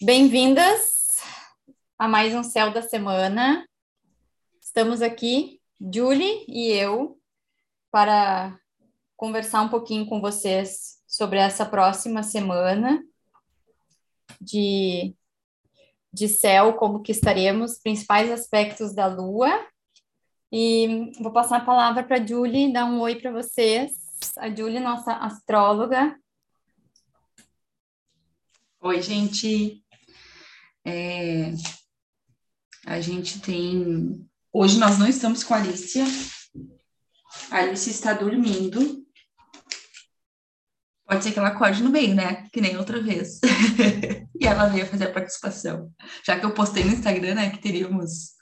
Bem-vindas a mais um Céu da Semana. Estamos aqui, Julie e eu, para conversar um pouquinho com vocês sobre essa próxima semana de, de céu, como que estaremos, principais aspectos da Lua. E vou passar a palavra para a Julie, dar um oi para vocês. A Julie, nossa astróloga. Oi, gente. É, a gente tem. Hoje nós não estamos com a Alicia. A Alice está dormindo. Pode ser que ela acorde no meio, né? Que nem outra vez. e ela veio fazer a participação. Já que eu postei no Instagram, né, que teríamos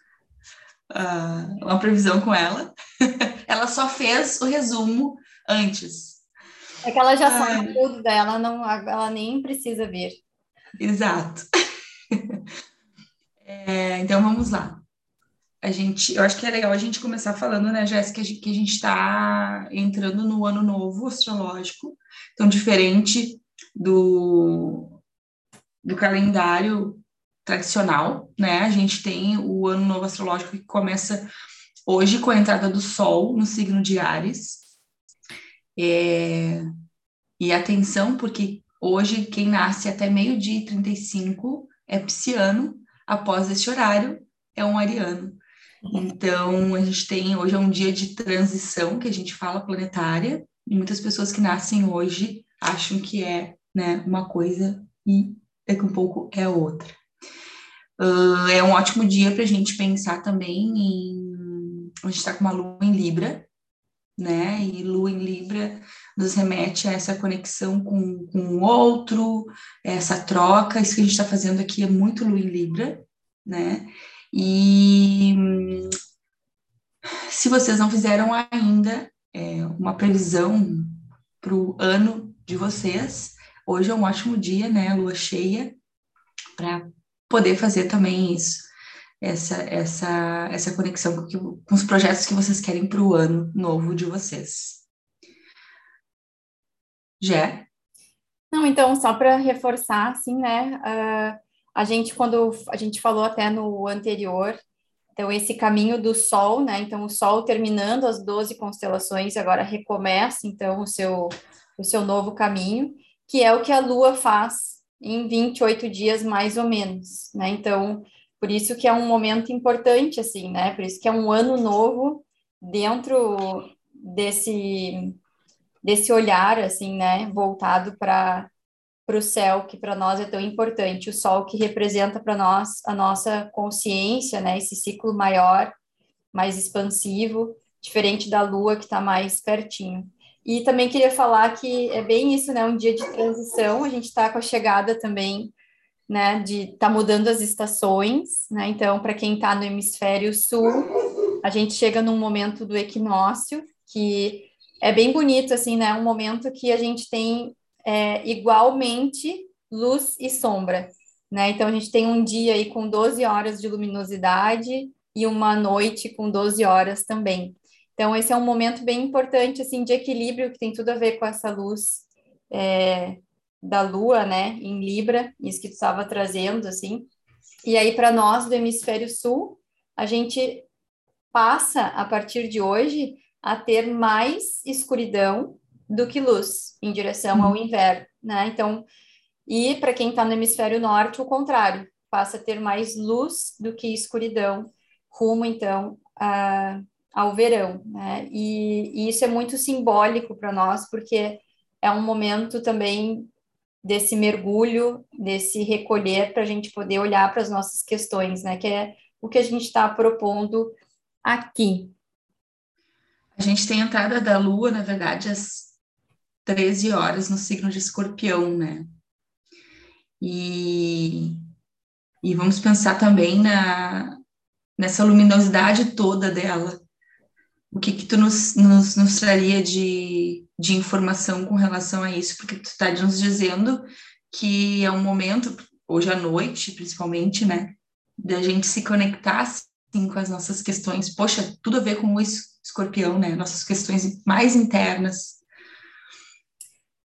uh, uma previsão com ela. ela só fez o resumo antes. É que ela já sabe tudo dela, não, ela nem precisa vir. Exato. É, então vamos lá. A gente, eu acho que é legal a gente começar falando, né, Jéssica, que a gente está entrando no ano novo astrológico, então diferente do, do calendário tradicional, né? A gente tem o ano novo astrológico que começa hoje com a entrada do Sol no signo de Ares. É, e atenção, porque hoje quem nasce até meio-dia e 35 é pisciano, após esse horário é um ariano. Então, a gente tem, hoje é um dia de transição, que a gente fala planetária, e muitas pessoas que nascem hoje acham que é né, uma coisa e daqui um pouco é outra. Uh, é um ótimo dia para a gente pensar também em. A gente está com uma lua em Libra, né? E lua em Libra nos remete a essa conexão com, com o outro, essa troca. Isso que a gente está fazendo aqui é muito lua em Libra, né? E se vocês não fizeram ainda é, uma previsão para o ano de vocês, hoje é um ótimo dia, né? Lua cheia, para poder fazer também isso essa, essa, essa conexão com, com os projetos que vocês querem para o ano novo de vocês. Jé? Não, então, só para reforçar, assim, né, uh, a gente, quando a gente falou até no anterior, então, esse caminho do Sol, né, então, o Sol terminando as 12 constelações, agora recomeça, então, o seu, o seu novo caminho, que é o que a Lua faz em 28 dias, mais ou menos, né, então, por isso que é um momento importante, assim, né? Por isso que é um ano novo dentro desse desse olhar, assim, né? Voltado para para o céu que para nós é tão importante, o sol que representa para nós a nossa consciência, né? Esse ciclo maior, mais expansivo, diferente da lua que está mais pertinho. E também queria falar que é bem isso, né? Um dia de transição, a gente está com a chegada também né, de tá mudando as estações, né? Então, para quem está no hemisfério sul, a gente chega num momento do equinócio que é bem bonito, assim, né? Um momento que a gente tem é, igualmente luz e sombra, né? Então, a gente tem um dia aí com 12 horas de luminosidade e uma noite com 12 horas também. Então, esse é um momento bem importante, assim, de equilíbrio, que tem tudo a ver com essa luz é, da Lua, né, em Libra, isso que tu estava trazendo, assim. E aí, para nós do hemisfério sul, a gente passa, a partir de hoje, a ter mais escuridão do que luz, em direção ao uhum. inverno, né? Então, e para quem está no hemisfério norte, o contrário, passa a ter mais luz do que escuridão, rumo, então, a, ao verão, né? E, e isso é muito simbólico para nós, porque é um momento também desse mergulho, desse recolher, para a gente poder olhar para as nossas questões, né? Que é o que a gente está propondo aqui. A gente tem a entrada da Lua, na verdade, às 13 horas no signo de Escorpião, né? E, e vamos pensar também na, nessa luminosidade toda dela. O que que tu nos, nos, nos traria de, de informação com relação a isso, porque tu está nos dizendo que é um momento, hoje à noite, principalmente, né, da gente se conectar assim, com as nossas questões, poxa, tudo a ver com o escorpião, né, nossas questões mais internas,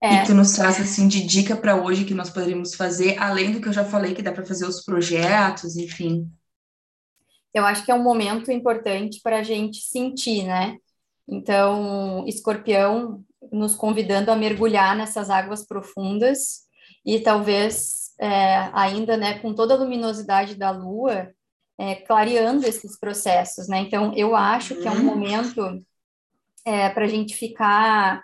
É. E tu nos traz assim de dica para hoje que nós poderíamos fazer, além do que eu já falei que dá para fazer os projetos, enfim. Eu acho que é um momento importante para a gente sentir, né? Então, escorpião nos convidando a mergulhar nessas águas profundas e talvez é, ainda, né, com toda a luminosidade da lua, é, clareando esses processos, né? Então, eu acho que é um uhum. momento é, para a gente ficar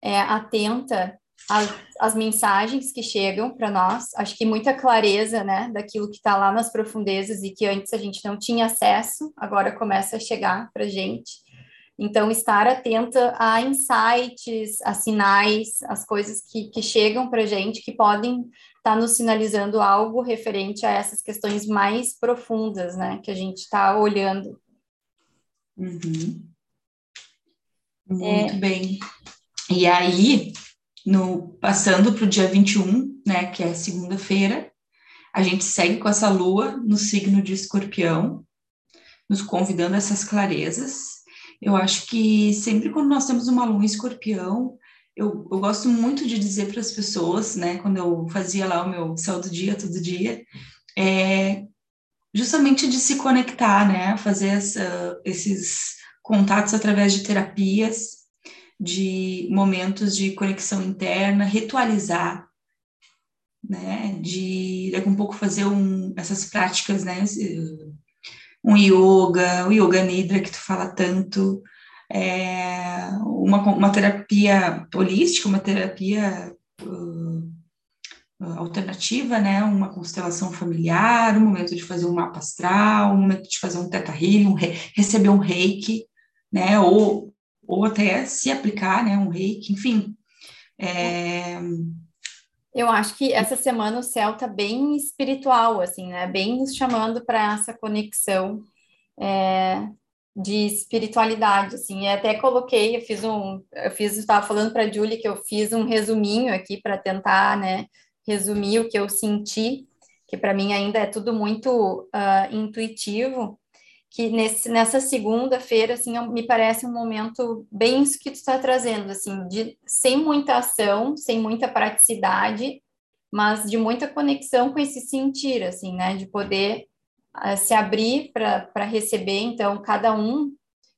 é, atenta às, às, mensagens que chegam para nós. Acho que muita clareza, né, daquilo que está lá nas profundezas e que antes a gente não tinha acesso, agora começa a chegar para a gente. Então, estar atenta a insights, a sinais, as coisas que, que chegam para a gente, que podem estar tá nos sinalizando algo referente a essas questões mais profundas, né, que a gente está olhando. Uhum. Muito é... bem. E aí, no, passando para o dia 21, né, que é segunda-feira, a gente segue com essa lua no signo de escorpião, nos convidando a essas clarezas. Eu acho que sempre quando nós temos uma lua em escorpião, eu, eu gosto muito de dizer para as pessoas, né, quando eu fazia lá o meu céu do dia, todo dia, é justamente de se conectar, né, fazer essa, esses contatos através de terapias, de momentos de conexão interna, ritualizar, né, de daqui um pouco fazer um, essas práticas, né, um yoga, o yoga nidra que tu fala tanto, é, uma, uma terapia holística, uma terapia uh, alternativa, né, uma constelação familiar, um momento de fazer um mapa astral, um momento de fazer um teta healing, um re, receber um reiki, né, ou ou até se aplicar, né, um reiki, enfim. É... Eu acho que essa semana o céu tá bem espiritual, assim, né, bem nos chamando para essa conexão é, de espiritualidade, assim, e até coloquei, eu fiz um, eu fiz, estava falando para a Julie que eu fiz um resuminho aqui para tentar, né, resumir o que eu senti, que para mim ainda é tudo muito uh, intuitivo, que nesse, nessa segunda-feira, assim, me parece um momento bem isso que tu está trazendo, assim, de sem muita ação, sem muita praticidade, mas de muita conexão com esse sentir, assim, né, de poder uh, se abrir para receber, então, cada um,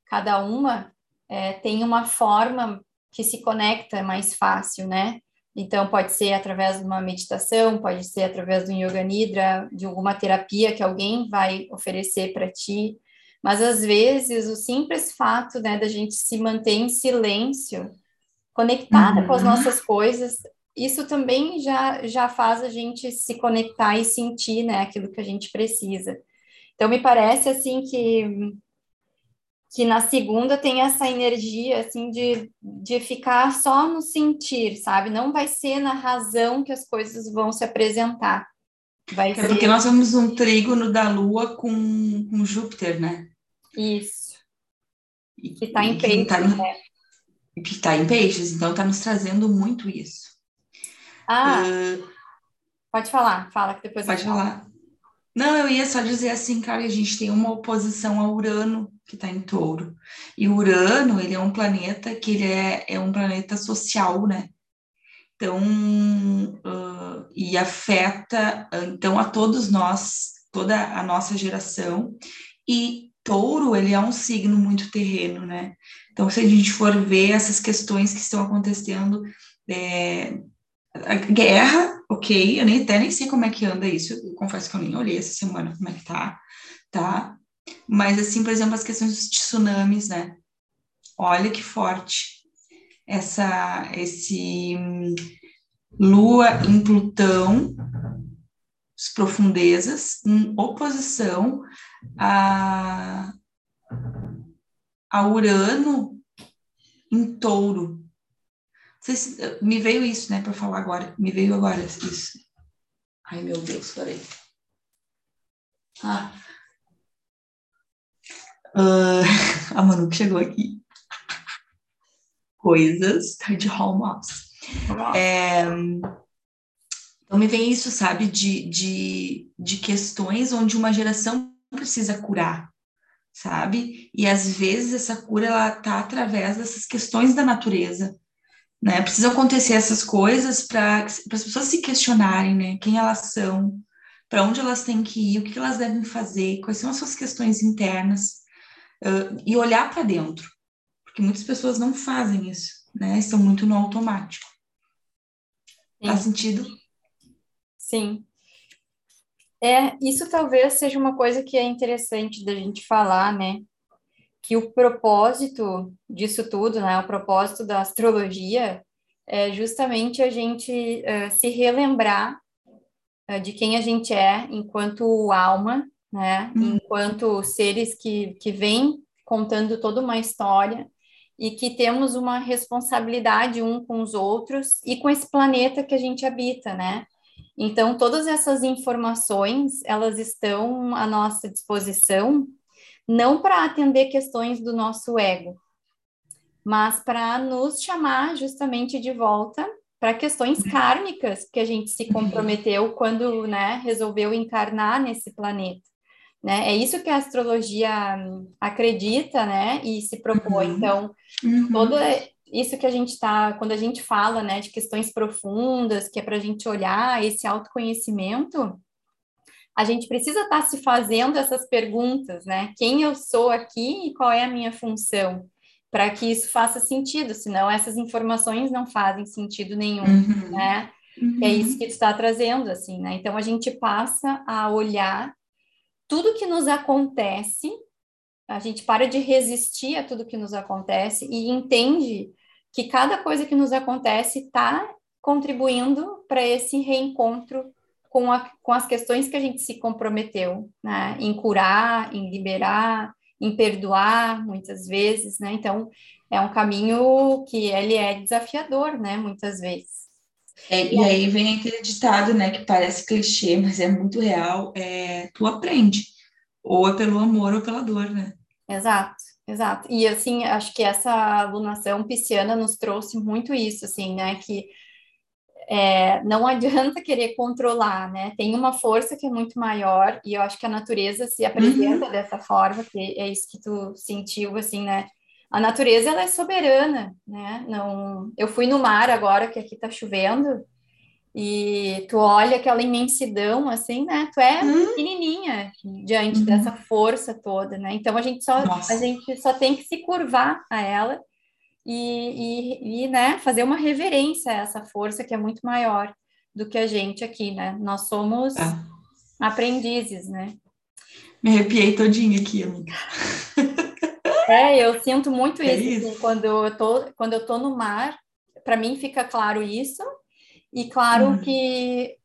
cada uma é, tem uma forma que se conecta mais fácil, né, então, pode ser através de uma meditação, pode ser através do Yoga Nidra, de alguma terapia que alguém vai oferecer para ti, mas às vezes o simples fato né, da gente se manter em silêncio, conectada uhum. com as uhum. nossas coisas, isso também já, já faz a gente se conectar e sentir né, aquilo que a gente precisa. Então, me parece assim que, que na segunda tem essa energia assim de, de ficar só no sentir, sabe? Não vai ser na razão que as coisas vão se apresentar. Vai é ser... porque nós temos um trígono da Lua com, com Júpiter, né? Isso. E, que está em peixes, tá, né? Que está em peixes, então está nos trazendo muito isso. Ah, uh, pode falar, fala que depois Pode falar. Não, eu ia só dizer assim, cara, a gente tem uma oposição a Urano, que está em touro. E Urano, ele é um planeta que ele é, é um planeta social, né? Então, uh, e afeta, então, a todos nós, toda a nossa geração, e touro, ele é um signo muito terreno, né? Então, se a gente for ver essas questões que estão acontecendo, é, a guerra, ok, eu nem, até nem sei como é que anda isso, eu confesso que eu nem olhei essa semana como é que tá, tá? Mas, assim, por exemplo, as questões dos tsunamis, né? Olha que forte essa, esse Lua em Plutão, as profundezas, em oposição a, a Urano em touro. Se, me veio isso, né, para falar agora. Me veio agora isso. Ai, meu Deus, peraí. Ah. Uh, a Manu que chegou aqui. Coisas de home office. É, então me vem isso, sabe, de, de, de questões onde uma geração precisa curar, sabe? E às vezes essa cura ela tá através dessas questões da natureza, né? Precisa acontecer essas coisas para as pessoas se questionarem, né? Quem elas são, para onde elas têm que ir, o que elas devem fazer, quais são as suas questões internas, uh, e olhar para dentro, porque muitas pessoas não fazem isso, né? Estão muito no automático. Sim. Faz sentido? Sim. É, isso talvez seja uma coisa que é interessante da gente falar, né? Que o propósito disso tudo, né? O propósito da astrologia é justamente a gente uh, se relembrar uh, de quem a gente é enquanto alma, né? Hum. Enquanto seres que, que vêm contando toda uma história e que temos uma responsabilidade um com os outros e com esse planeta que a gente habita, né? Então, todas essas informações, elas estão à nossa disposição, não para atender questões do nosso ego, mas para nos chamar justamente de volta para questões kármicas que a gente se comprometeu quando, né, resolveu encarnar nesse planeta. Né? É isso que a astrologia acredita, né, e se propõe. Uhum. Então, uhum. todo isso que a gente está, quando a gente fala, né, de questões profundas, que é para a gente olhar esse autoconhecimento, a gente precisa estar tá se fazendo essas perguntas, né? Quem eu sou aqui e qual é a minha função? Para que isso faça sentido, senão essas informações não fazem sentido nenhum, uhum. né? Uhum. É isso que tu está trazendo, assim, né? Então a gente passa a olhar tudo que nos acontece, a gente para de resistir a tudo que nos acontece e entende que cada coisa que nos acontece está contribuindo para esse reencontro com, a, com as questões que a gente se comprometeu, né? Em curar, em liberar, em perdoar, muitas vezes, né? Então, é um caminho que ele é desafiador, né? Muitas vezes. É, e aí vem aquele ditado, né, que parece clichê, mas é muito real, é, tu aprende, ou é pelo amor ou pela dor, né? Exato, exato. E assim, acho que essa alunação pisciana nos trouxe muito isso, assim, né, que é, não adianta querer controlar, né? Tem uma força que é muito maior e eu acho que a natureza se apresenta uhum. dessa forma, que é isso que tu sentiu, assim, né? A natureza ela é soberana, né? Não, eu fui no mar agora que aqui tá chovendo e tu olha aquela imensidão assim, né? Tu é hum. pequenininha diante uhum. dessa força toda, né? Então a gente só Nossa. a gente só tem que se curvar a ela e, e, e, né, fazer uma reverência a essa força que é muito maior do que a gente aqui, né? Nós somos é. aprendizes, né? Me arrepiei todinha aqui, amiga. É, eu sinto muito é isso, isso? Assim, quando eu tô quando eu tô no mar, para mim fica claro isso e claro uhum. que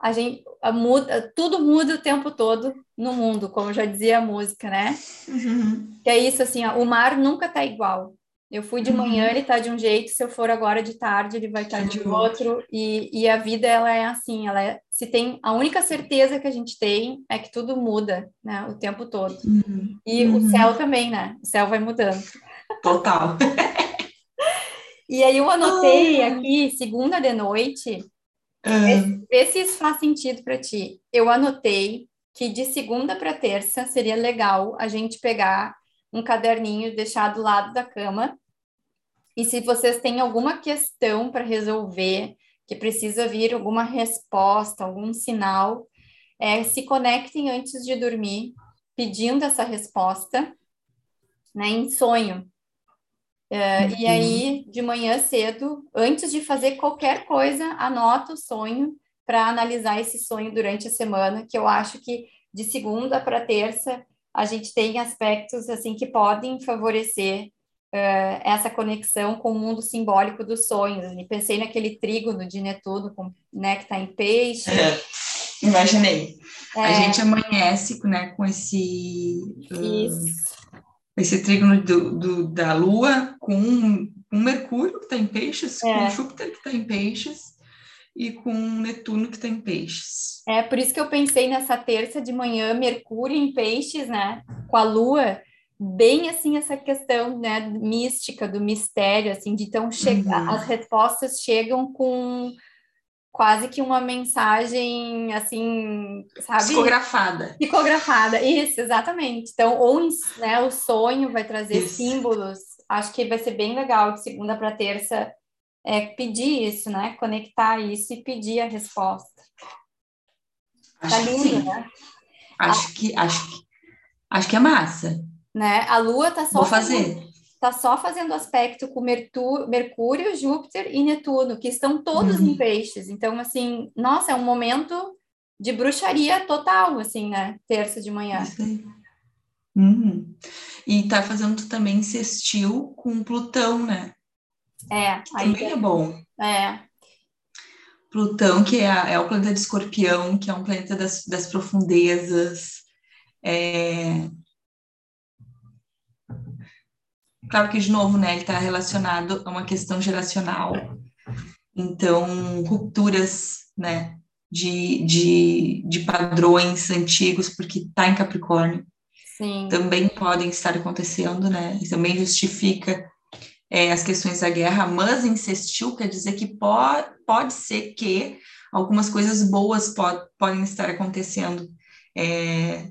a gente a muda, tudo muda o tempo todo no mundo, como já dizia a música, né? Uhum. Que é isso assim, ó, o mar nunca tá igual. Eu fui de manhã, uhum. ele tá de um jeito, se eu for agora de tarde, ele vai estar tá de outro. E, e a vida, ela é assim, ela é, se tem, a única certeza que a gente tem é que tudo muda, né, o tempo todo. Uhum. E uhum. o céu também, né, o céu vai mudando. Total. e aí eu anotei aqui, segunda de noite, uhum. vê, vê se isso faz sentido para ti. Eu anotei que de segunda para terça seria legal a gente pegar um caderninho deixar do lado da cama e se vocês têm alguma questão para resolver, que precisa vir alguma resposta, algum sinal, é, se conectem antes de dormir, pedindo essa resposta, né, em sonho. É, uhum. E aí, de manhã cedo, antes de fazer qualquer coisa, anota o sonho para analisar esse sonho durante a semana, que eu acho que de segunda para terça a gente tem aspectos assim que podem favorecer uh, essa conexão com o mundo simbólico dos sonhos. E pensei naquele trígono de Netuno, com, né, que está em peixe. É, imaginei. É. A gente amanhece né, com esse, uh, esse trígono do, do, da Lua com um, um Mercúrio que está em peixes, é. com Júpiter que está em peixes e com Netuno que está em peixes. É por isso que eu pensei nessa terça de manhã, Mercúrio em peixes, né? Com a Lua, bem assim essa questão né, mística do mistério assim de então chegar uhum. as respostas chegam com quase que uma mensagem assim sabe psicografada psicografada isso exatamente então ou né, o sonho vai trazer isso. símbolos acho que vai ser bem legal de segunda para terça é pedir isso, né? Conectar isso e pedir a resposta. Acho tá lindo, sim. né? Acho que acho que acho que é massa. Né? A Lua tá só Vou fazer. tá só fazendo aspecto com Mercúrio, Júpiter e Netuno, que estão todos uhum. em peixes. Então, assim, nossa, é um momento de bruxaria total, assim, né? Terça de manhã. Isso aí. Uhum. E tá fazendo também sextil com Plutão, né? É. Também é bom. É. Plutão, que é, é, o planeta de escorpião, que é um planeta das, das profundezas. É... Claro que, de novo, né, ele está relacionado a uma questão geracional. Então, rupturas, né, de, de, de padrões antigos, porque está em Capricórnio. Sim. Também podem estar acontecendo, né? E também justifica é, as questões da guerra, mas insistiu, quer dizer que pode, pode ser que algumas coisas boas pod, podem estar acontecendo é,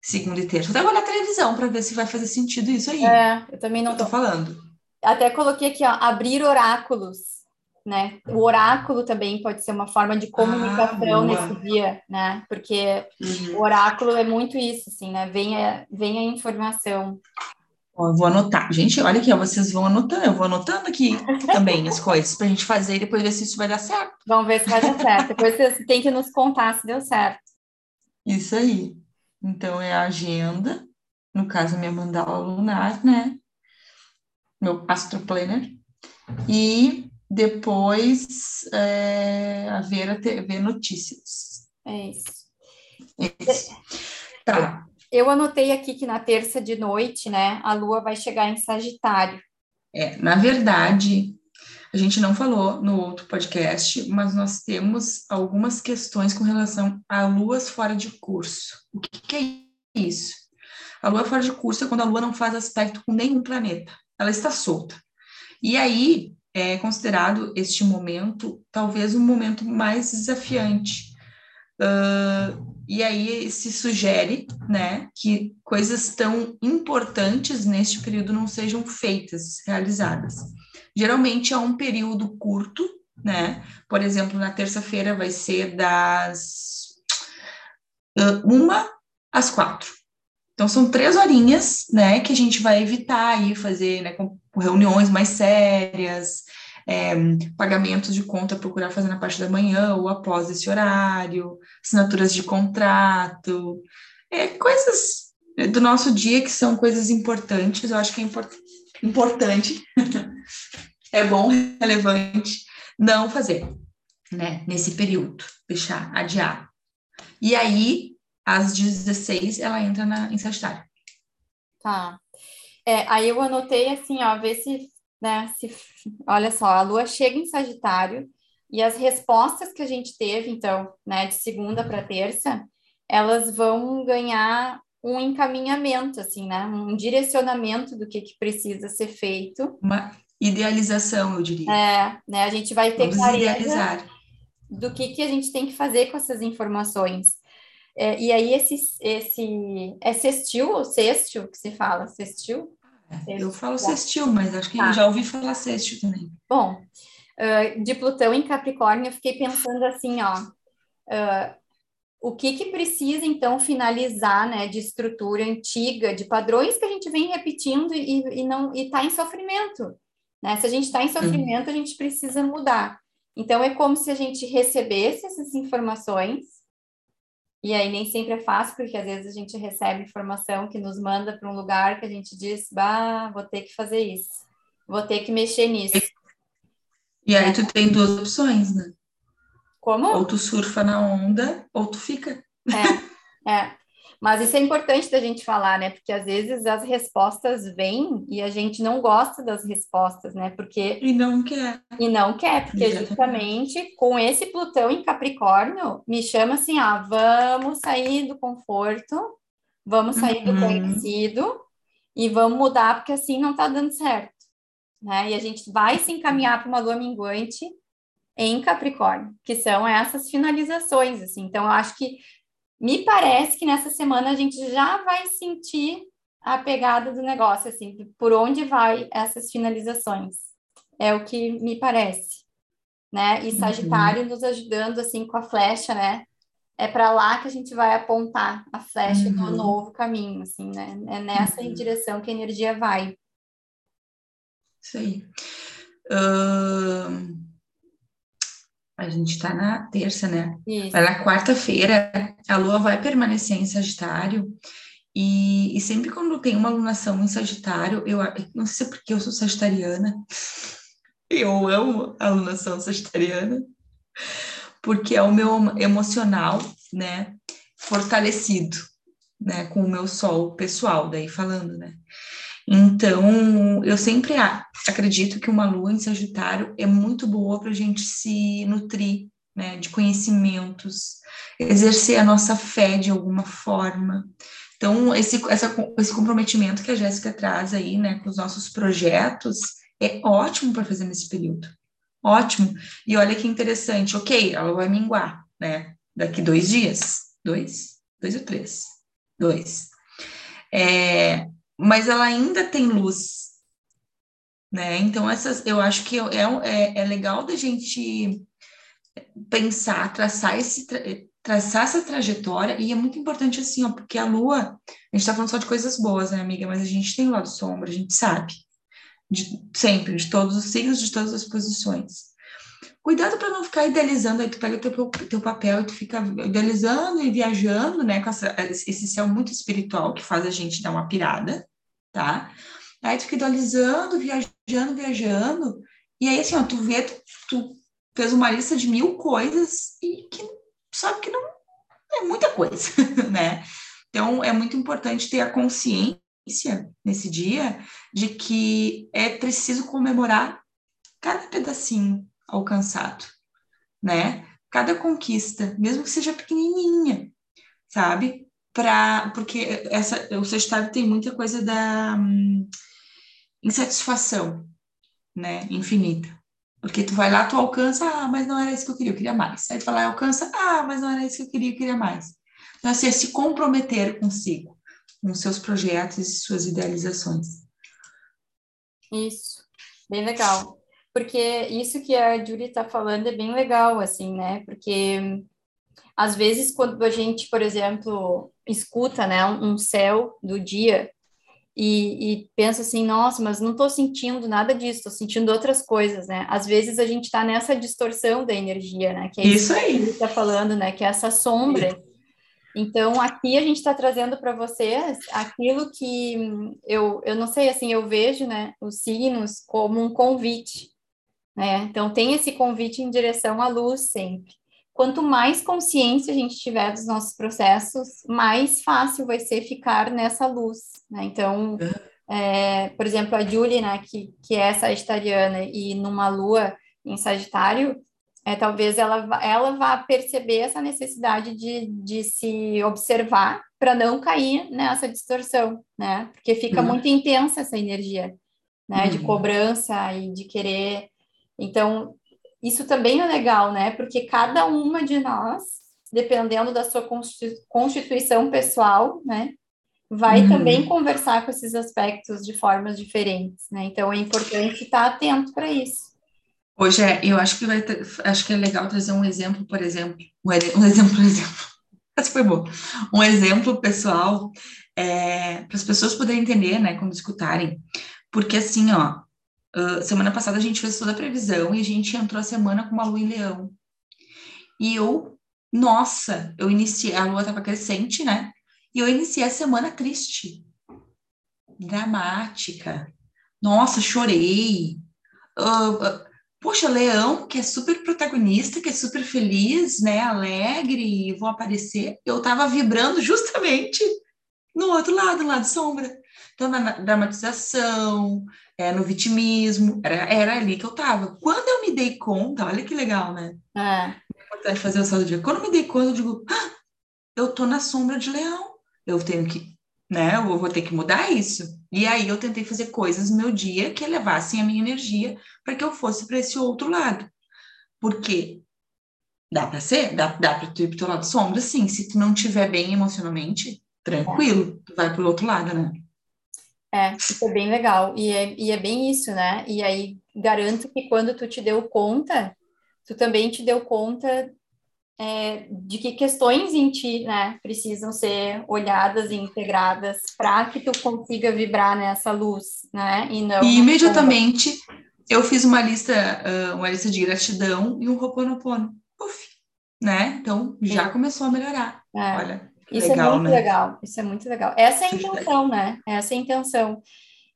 segunda e terça. Até vou olhar a televisão para ver se vai fazer sentido isso aí. É, eu também não estou falando. Até coloquei aqui, ó, abrir oráculos né? O oráculo também pode ser uma forma de comunicação ah, nesse dia, né? Porque uhum. o oráculo é muito isso, assim, né? Vem a, vem a informação. Eu vou anotar. Gente, olha aqui, ó, vocês vão anotando, eu vou anotando aqui também as coisas para a gente fazer e depois ver se isso vai dar certo. Vamos ver se vai dar certo. Depois vocês têm que nos contar se deu certo. Isso aí. Então é a agenda, no caso, minha mandala lunar, né? Meu astro planner. E depois é, a ver, a ver notícias. É isso. isso. Tá. Eu anotei aqui que na terça de noite, né, a Lua vai chegar em Sagitário. É, na verdade, a gente não falou no outro podcast, mas nós temos algumas questões com relação a luas fora de curso. O que, que é isso? A lua fora de curso é quando a lua não faz aspecto com nenhum planeta, ela está solta. E aí, é considerado este momento talvez um momento mais desafiante. Uh, e aí se sugere, né, que coisas tão importantes neste período não sejam feitas, realizadas. Geralmente é um período curto, né? Por exemplo, na terça-feira vai ser das uma às quatro. Então são três horinhas, né, que a gente vai evitar aí fazer, né, reuniões mais sérias, é, pagamentos de conta, procurar fazer na parte da manhã ou após esse horário, assinaturas de contrato, é, coisas do nosso dia que são coisas importantes, eu acho que é import importante, é bom, relevante, não fazer, né, nesse período, deixar, adiar. E aí, às 16, ela entra na, em Sagitário. Tá. É, aí eu anotei assim, ó, ver se, né, se, olha só, a Lua chega em Sagitário e as respostas que a gente teve, então, né, de segunda para terça, elas vão ganhar um encaminhamento, assim, né, um direcionamento do que, que precisa ser feito. Uma idealização, eu diria. É, né, a gente vai ter Vamos clareza idealizar. do que, que a gente tem que fazer com essas informações. É, e aí, esse, esse é sextil ou sextil que se fala? Sextil? É, eu falo sextil, mas acho que tá. já ouvi falar sextil também. Bom, uh, de Plutão em Capricórnio, eu fiquei pensando assim, ó, uh, o que que precisa, então, finalizar, né, de estrutura antiga, de padrões que a gente vem repetindo e, e não está em sofrimento, né? Se a gente está em sofrimento, a gente precisa mudar. Então, é como se a gente recebesse essas informações e aí nem sempre é fácil, porque às vezes a gente recebe informação que nos manda para um lugar que a gente diz, bah, vou ter que fazer isso, vou ter que mexer nisso. E aí tu tem duas opções, né? Como? Ou tu surfa na onda, ou tu fica. É, é. Mas isso é importante da gente falar, né? Porque às vezes as respostas vêm e a gente não gosta das respostas, né? Porque e não quer. E não quer, porque Exatamente. justamente com esse Plutão em Capricórnio me chama assim, ah, vamos sair do conforto, vamos sair uhum. do conhecido e vamos mudar porque assim não tá dando certo, né? E a gente vai se encaminhar para uma lua minguante em Capricórnio, que são essas finalizações, assim. Então, eu acho que me parece que nessa semana a gente já vai sentir a pegada do negócio, assim, por onde vai essas finalizações. é o que me parece, né? E Sagitário uhum. nos ajudando assim com a flecha, né? É para lá que a gente vai apontar a flecha uhum. do novo caminho, assim, né? É nessa uhum. direção que a energia vai. Isso aí. Uh, a gente está na terça, né? Isso. Mas na quarta-feira, a Lua vai permanecer em Sagitário. E, e, sempre quando tem uma alunação em Sagitário, eu não sei se porque eu sou sagitariana, eu amo a alunação sagitariana, porque é o meu emocional, né, fortalecido, né, com o meu sol pessoal, daí falando, né. Então, eu sempre acredito que uma lua em Sagitário é muito boa para a gente se nutrir né, de conhecimentos, exercer a nossa fé de alguma forma. Então, esse, essa, esse comprometimento que a Jéssica traz aí, né, com os nossos projetos, é ótimo para fazer nesse período. Ótimo. E olha que interessante, ok, ela vai minguar, né? Daqui dois dias. Dois? Dois ou três? Dois. É, mas ela ainda tem luz, né? Então, essas, eu acho que é, é, é legal da gente pensar, traçar, esse, traçar essa trajetória, e é muito importante assim, ó, porque a Lua, a gente tá falando só de coisas boas, né, amiga? Mas a gente tem o lado sombra, a gente sabe, de, sempre, de todos os signos, de todas as posições. Cuidado para não ficar idealizando, aí tu pega o teu, teu papel e tu fica idealizando e viajando, né, com essa, esse céu muito espiritual que faz a gente dar uma pirada, tá? Aí tu fica idealizando, viajando, viajando, e aí assim, ó, tu vê, tu, tu fez uma lista de mil coisas e que sabe que não é muita coisa, né? Então é muito importante ter a consciência nesse dia de que é preciso comemorar cada pedacinho alcançado, né? Cada conquista, mesmo que seja pequenininha, sabe? Pra, porque essa, o Sagitário tem muita coisa da hum, insatisfação, né? Infinita. Porque tu vai lá, tu alcança, ah, mas não era isso que eu queria, eu queria mais. Aí tu vai lá e alcança, ah, mas não era isso que eu queria, eu queria mais. Então, assim, é se comprometer consigo, com seus projetos e suas idealizações. Isso, bem legal. Porque isso que a Julie está falando é bem legal, assim, né? Porque às vezes quando a gente, por exemplo, escuta, né, um céu do dia e, e pensa assim, nossa, mas não estou sentindo nada disso, estou sentindo outras coisas, né? Às vezes a gente está nessa distorção da energia, né? Que é isso, isso aí. Está falando, né? Que é essa sombra. Então, aqui a gente está trazendo para vocês aquilo que eu, eu não sei, assim, eu vejo, né, os signos como um convite, né? Então, tem esse convite em direção à luz sempre quanto mais consciência a gente tiver dos nossos processos, mais fácil vai ser ficar nessa luz, né? Então, é, por exemplo, a Julie, né, que, que é sagitariana e numa lua em Sagitário, é, talvez ela, ela vá perceber essa necessidade de, de se observar para não cair nessa distorção, né? Porque fica uhum. muito intensa essa energia, né? Uhum. De cobrança e de querer. Então, isso também é legal, né? Porque cada uma de nós, dependendo da sua constituição pessoal, né? Vai uhum. também conversar com esses aspectos de formas diferentes, né? Então é importante estar atento para isso. Hoje é, eu acho que vai ter, acho que é legal trazer um exemplo, por exemplo, um, exemplo, por exemplo. Essa foi bom. Um exemplo pessoal é, para as pessoas poderem entender, né, quando escutarem. Porque assim, ó, Uh, semana passada a gente fez toda a previsão e a gente entrou a semana com uma lua em leão. E eu, nossa, eu iniciei, a lua estava crescente, né? E eu iniciei a semana triste, dramática. Nossa, chorei. Uh, poxa, leão, que é super protagonista, que é super feliz, né? Alegre, vou aparecer. Eu estava vibrando justamente no outro lado, lado sombra. Então, na dramatização, é, no vitimismo, era, era ali que eu estava. Quando eu me dei conta, olha que legal, né? É. é importante fazer o saldo de. Quando eu me dei conta, eu digo, ah, eu tô na sombra de leão. Eu tenho que, né? Eu vou ter que mudar isso. E aí eu tentei fazer coisas no meu dia que elevassem a minha energia para que eu fosse para esse outro lado. Porque dá para ser, dá, dá para tu ir pro teu lado sombra, sim. Se tu não estiver bem emocionalmente, tranquilo, tu vai pro outro lado, né? É, isso é bem legal. E é, e é bem isso, né? E aí garanto que quando tu te deu conta, tu também te deu conta é, de que questões em ti, né, precisam ser olhadas e integradas para que tu consiga vibrar nessa luz, né? E não. E imediatamente eu fiz uma lista, uma lista de gratidão e um roponopono. Puf, né? Então já Sim. começou a melhorar. É. Olha. Isso é legal, é muito né? legal, isso é muito legal. Essa é a intenção, né? Essa é a intenção.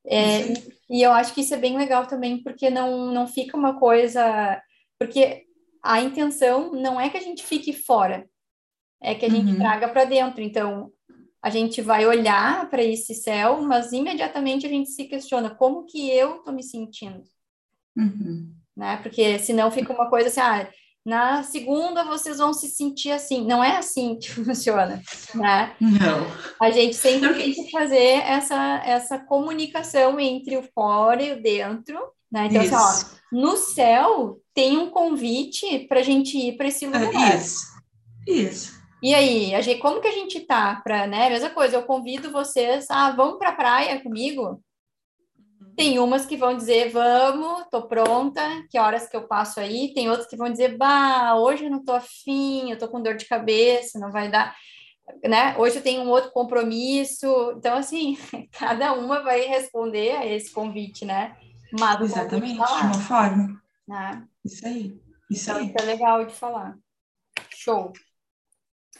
É, e eu acho que isso é bem legal também, porque não, não fica uma coisa. Porque a intenção não é que a gente fique fora, é que a gente uhum. traga para dentro. Então, a gente vai olhar para esse céu, mas imediatamente a gente se questiona como que eu estou me sentindo. Uhum. Né? Porque senão fica uma coisa assim, ah, na segunda vocês vão se sentir assim. Não é assim que funciona, né? Não. A gente sempre tem que fazer essa, essa comunicação entre o fora e o dentro, né? Então, assim, ó, no céu tem um convite para a gente ir para esse lugar. É, isso, isso. E aí, a gente, como que a gente tá para, né? Mesma coisa, eu convido vocês, ah, vamos para a praia comigo? Tem umas que vão dizer, vamos, tô pronta, que horas que eu passo aí? Tem outras que vão dizer, bah, hoje eu não tô afim, eu tô com dor de cabeça, não vai dar, né? Hoje eu tenho um outro compromisso. Então, assim, cada uma vai responder a esse convite, né? Mas Exatamente, de uma forma. Né? Isso aí, isso então, aí. Isso é legal de falar. Show.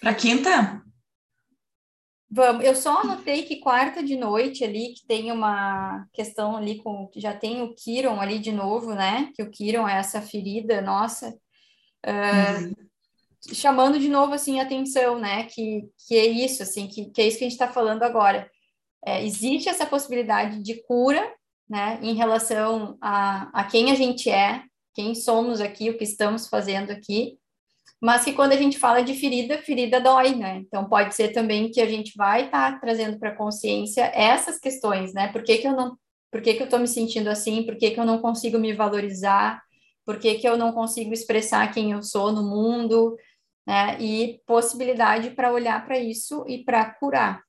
Para quinta? Vamos, eu só anotei que quarta de noite ali, que tem uma questão ali com, já tem o Kiron ali de novo, né? Que o Kiron é essa ferida nossa, uh, uhum. chamando de novo, assim, a atenção, né? Que, que é isso, assim, que, que é isso que a gente está falando agora. É, existe essa possibilidade de cura, né? Em relação a, a quem a gente é, quem somos aqui, o que estamos fazendo aqui, mas que quando a gente fala de ferida, ferida dói, né? Então pode ser também que a gente vai estar tá trazendo para consciência essas questões, né? Por que, que eu não, por que, que eu estou me sentindo assim? Por que, que eu não consigo me valorizar? Por que, que eu não consigo expressar quem eu sou no mundo? Né? E possibilidade para olhar para isso e para curar.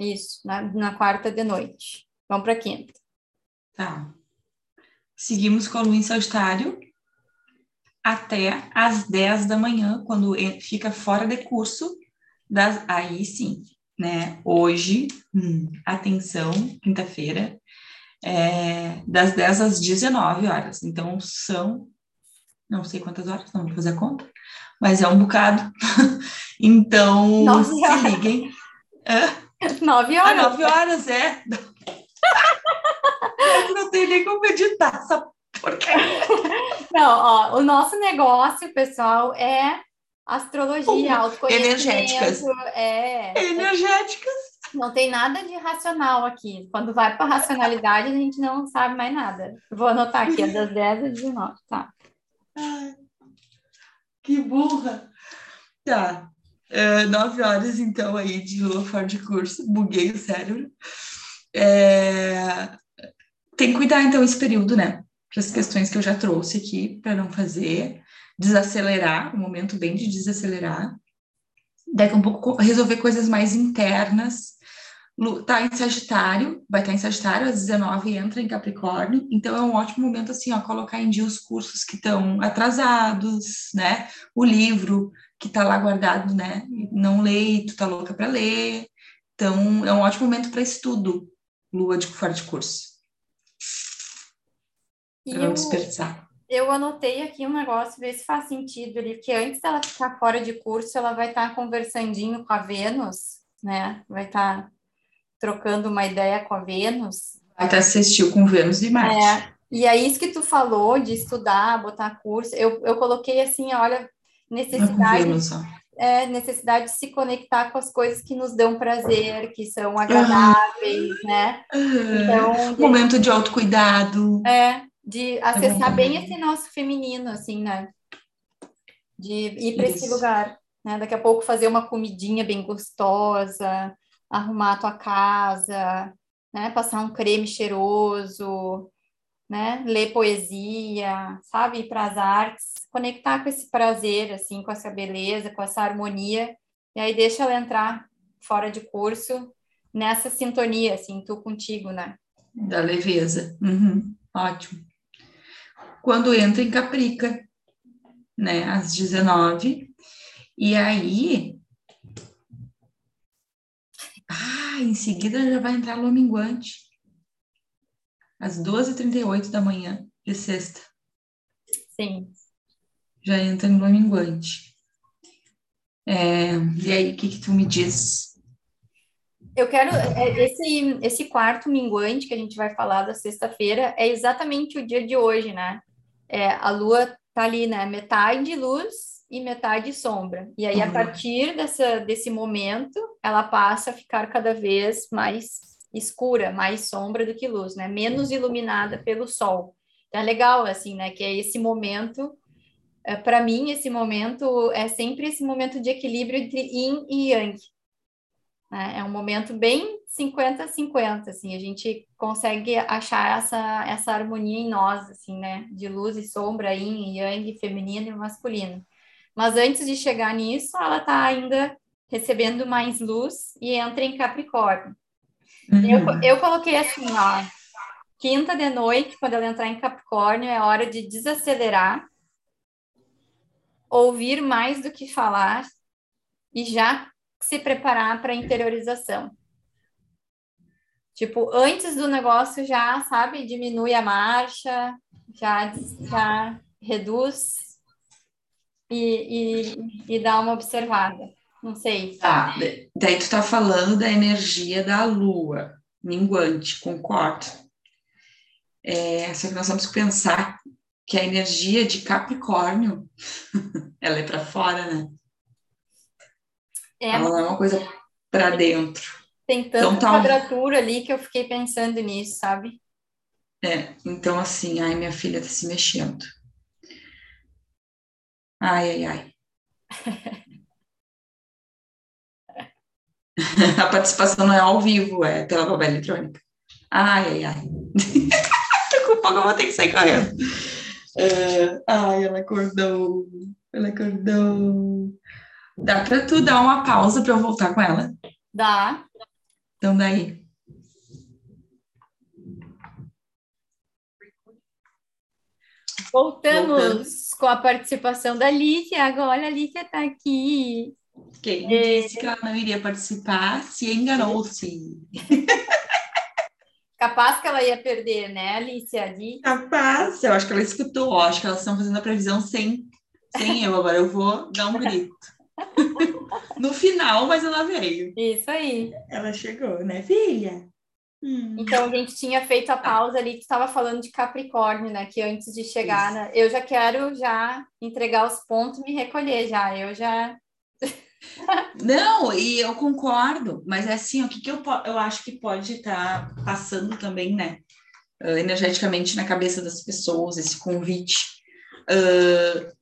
Isso, na, na quarta de noite. Vamos para quinta. Tá. Seguimos com a lua em Sagitário até às 10 da manhã, quando fica fora de curso, das, aí sim, né? Hoje, hum, atenção, quinta-feira, é, das 10 às 19 horas. Então, são, não sei quantas horas, não vou fazer a conta, mas é um bocado. então, nove se horas. liguem. Hã? Nove horas. Ah, nove horas, é. não tem nem como editar essa Não, ó, o nosso negócio, pessoal, é astrologia, autoconhecimento. Energéticas. É, Energéticas. Não tem nada de racional aqui. Quando vai para racionalidade, a gente não sabe mais nada. Vou anotar aqui, é das 10 às 19, tá? Ai, que burra! Tá. É, nove horas, então, aí de lua fora de curso. Buguei o cérebro. É... Tem que cuidar, então, esse período, né? Para as questões que eu já trouxe aqui, para não fazer, desacelerar, um momento bem de desacelerar. Daqui um pouco resolver coisas mais internas. Tá em Sagitário, vai estar tá em Sagitário às 19 entra em Capricórnio, então é um ótimo momento assim, ó, colocar em dia os cursos que estão atrasados, né? O livro que está lá guardado, né? Não leio, tu tá louca para ler. Então é um ótimo momento para estudo, lua de fora de curso para não desperdiçar. Eu anotei aqui um negócio, ver se faz sentido ali, que antes dela ficar fora de curso, ela vai estar tá conversandinho com a Vênus, né? Vai estar tá trocando uma ideia com a Vênus. Vai estar tá assistiu com Vênus e Marte. É, e aí, isso que tu falou de estudar, botar curso, eu, eu coloquei assim, olha, necessidade, Vênus, é, necessidade de se conectar com as coisas que nos dão prazer, que são agradáveis, uhum. né? Então, Momento de autocuidado. É, de acessar bem esse nosso feminino, assim, né? De ir para esse lugar, né? Daqui a pouco fazer uma comidinha bem gostosa, arrumar a tua casa, né? Passar um creme cheiroso, né? Ler poesia, sabe? Ir para as artes, conectar com esse prazer, assim, com essa beleza, com essa harmonia, e aí deixa ela entrar fora de curso nessa sintonia, assim, tu contigo, né? Da leveza. Uhum. Ótimo. Quando entra em Caprica, né, às 19, e aí. Ah, em seguida já vai entrar lua minguante. Às 12h38 da manhã de sexta. Sim. Já entra em lua minguante. É, e aí, o que, que tu me diz? Eu quero. É, esse, esse quarto minguante que a gente vai falar da sexta-feira é exatamente o dia de hoje, né? É, a lua tá ali, né? Metade luz e metade sombra. E aí, uhum. a partir dessa, desse momento, ela passa a ficar cada vez mais escura, mais sombra do que luz, né? Menos iluminada pelo sol. Então, é legal, assim, né? Que é esse momento, é, para mim, esse momento é sempre esse momento de equilíbrio entre yin e yang. Né? É um momento bem 50-50, assim, a gente consegue achar essa, essa harmonia em nós, assim, né? De luz e sombra, yin e yang, feminino e masculino. Mas antes de chegar nisso, ela está ainda recebendo mais luz e entra em Capricórnio. Uhum. Eu, eu coloquei assim, ó, quinta de noite, quando ela entrar em Capricórnio, é hora de desacelerar, ouvir mais do que falar e já se preparar para a interiorização. Tipo, antes do negócio já, sabe, diminui a marcha, já, já reduz e, e, e dar uma observada. Não sei. Tá, daí tu tá falando da energia da lua, minguante, concordo. É, só que nós vamos pensar que a energia de Capricórnio, ela é para fora, né? É. Ela não é uma coisa para dentro. Tem tanta então, tá... quadratura ali que eu fiquei pensando nisso, sabe? É, então assim, ai, minha filha tá se mexendo. Ai, ai, ai. A participação não é ao vivo, é pela babá eletrônica. Ai, ai, ai. Daqui a pouco eu vou ter que sair correndo. Uh, ai, ela acordou. Ela acordou. Dá para tu dar uma pausa para eu voltar com ela? Dá. Então, daí. Voltamos Voltando. com a participação da Lícia. Agora a Lícia está aqui. Quem é... disse que ela não iria participar se enganou-se. Capaz que ela ia perder, né, Alicia? De... Capaz, eu acho que ela escutou, acho que elas estão fazendo a previsão sem, sem eu, agora eu vou dar um grito. No final, mas ela veio. Isso aí. Ela chegou, né, filha? Hum. Então, a gente tinha feito a pausa ali, que estava falando de Capricórnio, né? Que antes de chegar, né, eu já quero já entregar os pontos e me recolher já. Eu já. Não, e eu concordo, mas é assim, o que, que eu, eu acho que pode estar tá passando também, né? Uh, energeticamente na cabeça das pessoas, esse convite uh,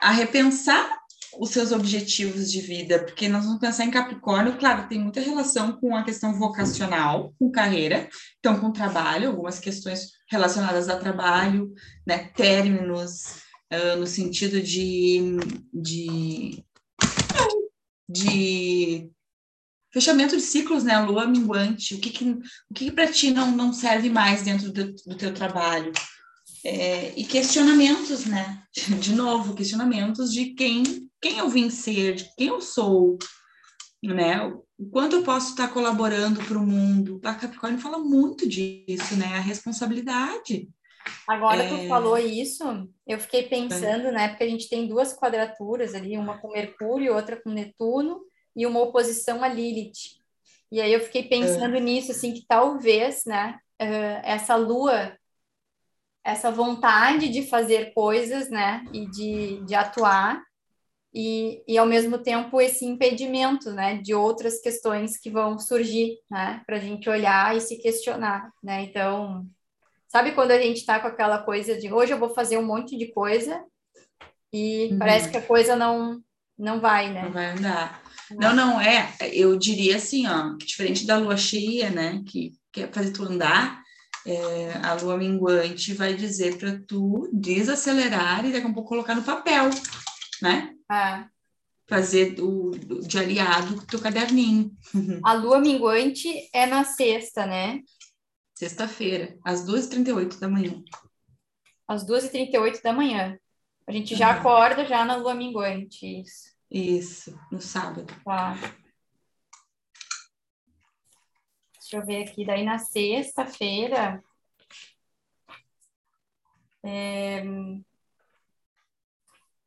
a repensar os seus objetivos de vida, porque nós vamos pensar em Capricórnio, claro, tem muita relação com a questão vocacional, com carreira, então com trabalho, algumas questões relacionadas a trabalho, né, términos, uh, no sentido de, de, de fechamento de ciclos, né, lua minguante, o que que, o que, que para ti não, não serve mais dentro do, do teu trabalho, é, e questionamentos, né? De novo, questionamentos de quem, quem eu vim ser, de quem eu sou, né? O quanto eu posso estar colaborando para o mundo. A Capricórnio fala muito disso, né? A responsabilidade. Agora é... tu falou isso, eu fiquei pensando, é. né? Porque a gente tem duas quadraturas ali, uma com Mercúrio, outra com Netuno, e uma oposição a Lilith. E aí eu fiquei pensando é. nisso, assim, que talvez, né? Essa lua essa vontade de fazer coisas, né, e de, de atuar, e, e ao mesmo tempo esse impedimento, né, de outras questões que vão surgir, né, para a gente olhar e se questionar, né, então, sabe quando a gente está com aquela coisa de hoje eu vou fazer um monte de coisa e uhum. parece que a coisa não, não vai, né? Não vai andar. Não, não, é, eu diria assim, ó, que diferente da lua cheia, né, que quer fazer tu andar, é, a lua minguante vai dizer para tu desacelerar e daqui a pouco colocar no papel, né? É. fazer do, de aliado do teu caderninho. A lua minguante é na sexta, né? Sexta-feira, às 2h38 da manhã. Às 2h38 da manhã. A gente já uhum. acorda já na lua minguante. Isso, isso no sábado. Tá. Deixa eu ver aqui. Daí na sexta-feira. É,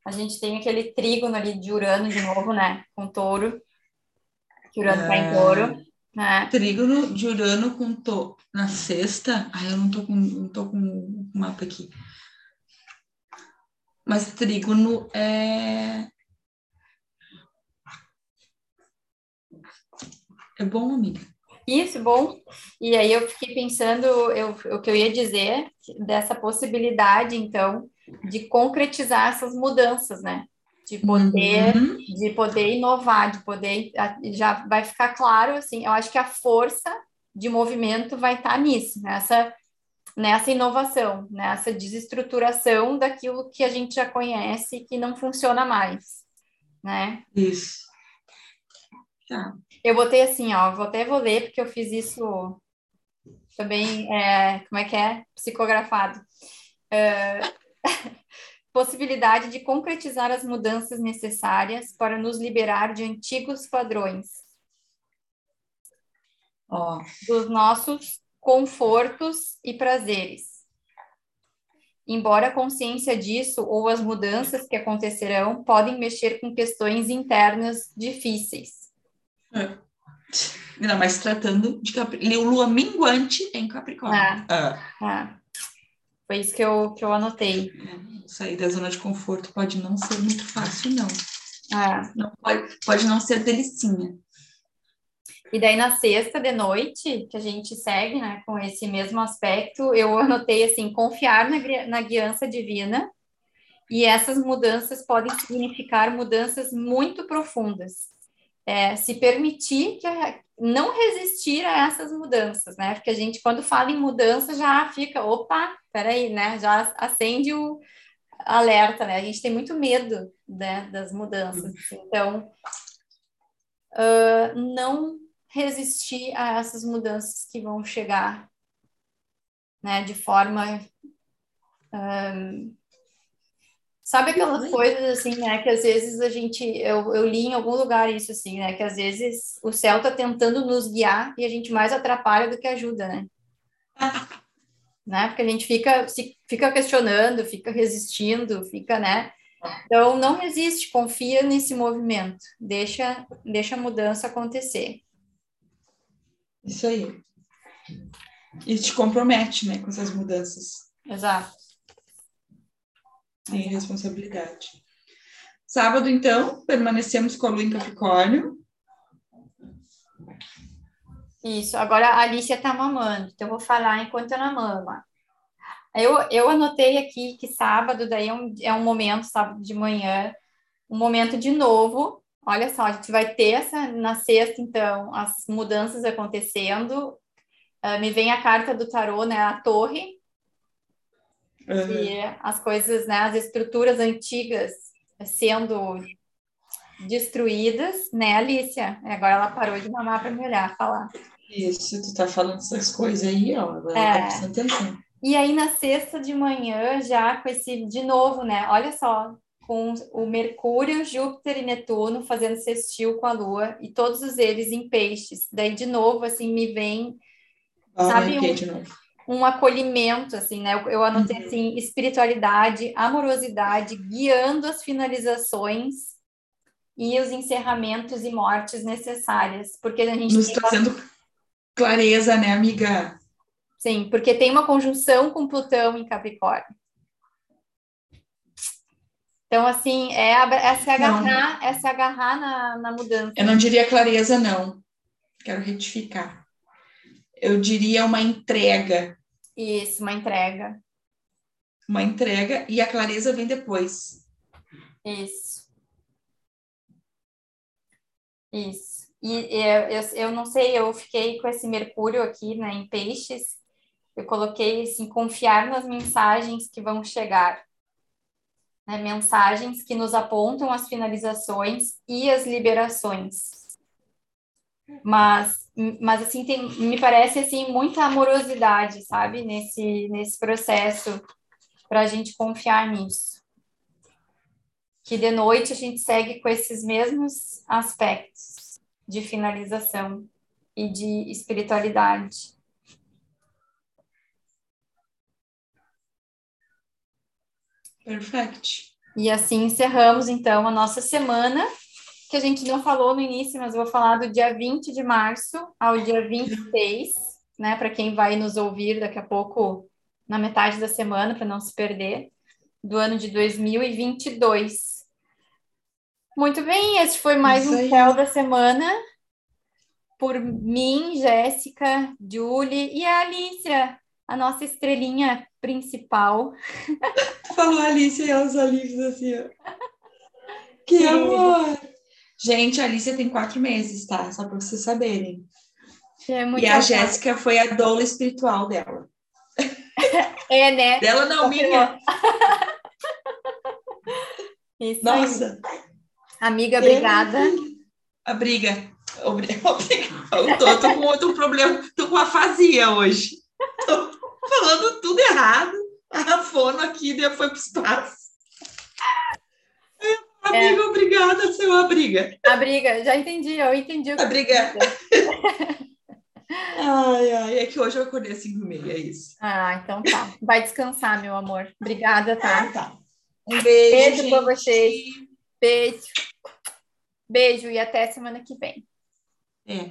a gente tem aquele trígono ali de Urano de novo, né? Com touro. Que Urano tá em touro. Né? Trígono de Urano com touro. Na sexta? Ai, eu não tô com, não tô com o mapa aqui. Mas trígono é. É bom, amiga. Isso, bom. E aí eu fiquei pensando eu, o que eu ia dizer dessa possibilidade, então, de concretizar essas mudanças, né? De poder, uhum. de poder inovar, de poder já vai ficar claro assim. Eu acho que a força de movimento vai estar nisso, nessa nessa inovação, nessa desestruturação daquilo que a gente já conhece e que não funciona mais, né? Isso. Tá. Eu botei assim, ó, vou até vou ler porque eu fiz isso também, é, como é que é? Psicografado. É, possibilidade de concretizar as mudanças necessárias para nos liberar de antigos padrões. Dos nossos confortos e prazeres. Embora a consciência disso ou as mudanças que acontecerão podem mexer com questões internas difíceis. É. Ainda mais tratando de Capri... lua minguante em Capricórnio. Ah, ah. ah. Foi isso que eu, que eu anotei. É, sair da zona de conforto pode não ser muito fácil, não. Ah. não pode, pode não ser delicinha. E daí na sexta de noite, que a gente segue, né, com esse mesmo aspecto, eu anotei assim, confiar na, na guiança divina, e essas mudanças podem significar mudanças muito profundas. É, se permitir que não resistir a essas mudanças, né? Porque a gente, quando fala em mudança, já fica, opa, peraí, né? Já acende o alerta, né? A gente tem muito medo né, das mudanças. Então, uh, não resistir a essas mudanças que vão chegar, né, de forma um, sabe aquelas coisas assim, né, que às vezes a gente eu, eu li em algum lugar isso assim, né, que às vezes o céu tá tentando nos guiar e a gente mais atrapalha do que ajuda, né? né? Porque a gente fica se fica questionando, fica resistindo, fica, né? Então não resiste, confia nesse movimento, deixa deixa a mudança acontecer. Isso aí. E te compromete, né, com essas mudanças. Exato. Tem responsabilidade. Sábado, então, permanecemos com a lua em Capricórnio. Isso. Agora a Alicia está mamando, então eu vou falar enquanto ela mama. Eu, eu anotei aqui que sábado daí é um, é um momento, sábado de manhã, um momento de novo Olha só, a gente vai ter essa na sexta, então, as mudanças acontecendo. Uh, me vem a carta do tarô, né? A torre. Uhum. E as coisas, né? As estruturas antigas sendo destruídas, né, Alicia? Agora ela parou de mamar para me olhar, falar. Isso, tu tá falando essas coisas aí, ó. Agora é. tá prestando atenção. E aí, na sexta de manhã, já com esse, de novo, né? Olha só, com o Mercúrio, Júpiter e Netuno fazendo sextil com a Lua e todos eles em peixes. Daí, de novo, assim, me vem, ah, sabe, um, um, acolhimento, assim, né? Eu, eu anotei, uhum. assim, espiritualidade, amorosidade, guiando as finalizações e os encerramentos e mortes necessárias, porque a gente... Nos trazendo clareza, né, amiga? Sim, porque tem uma conjunção com Plutão em Capricórnio. Então, assim, é, é se agarrar, é se agarrar na, na mudança. Eu não diria clareza, não. Quero retificar. Eu diria uma entrega. Isso, uma entrega. Uma entrega e a clareza vem depois. Isso. Isso. E eu, eu, eu não sei, eu fiquei com esse Mercúrio aqui né, em peixes. Eu coloquei assim, confiar nas mensagens que vão chegar né, mensagens que nos apontam as finalizações e as liberações. Mas, mas assim, tem, me parece assim muita amorosidade, sabe, nesse, nesse processo para a gente confiar nisso. Que de noite a gente segue com esses mesmos aspectos de finalização e de espiritualidade. Perfeito. E assim encerramos, então, a nossa semana, que a gente não falou no início, mas vou falar do dia 20 de março ao dia 26, né, para quem vai nos ouvir daqui a pouco, na metade da semana, para não se perder, do ano de 2022. Muito bem, esse foi mais um Céu da Semana, por mim, Jéssica, Julie e a Alicia, a nossa estrelinha principal. Falou a Alice e aos alívios assim, ó. Que amor! Gente, a Alicia tem quatro meses, tá? Só para vocês saberem. É e a Jéssica foi a doula espiritual dela. É, né? Dela não, minha. Isso Nossa. Aí. Amiga, obrigada. A briga. Obrigada. Eu tô, tô com outro problema, tô com afasia hoje. Tô falando tudo errado. A fono aqui e foi pro espaço. Amiga, é. obrigada, seu abriga. Abriga, já entendi, eu entendi o que Abriga. ai, ai, é que hoje eu acordei às 5 e meia, é isso. Ah, então tá. Vai descansar, meu amor. Obrigada, tá? Ah, tá. Um beijo. Beijo pra vocês. Beijo. Beijo e até semana que vem. É.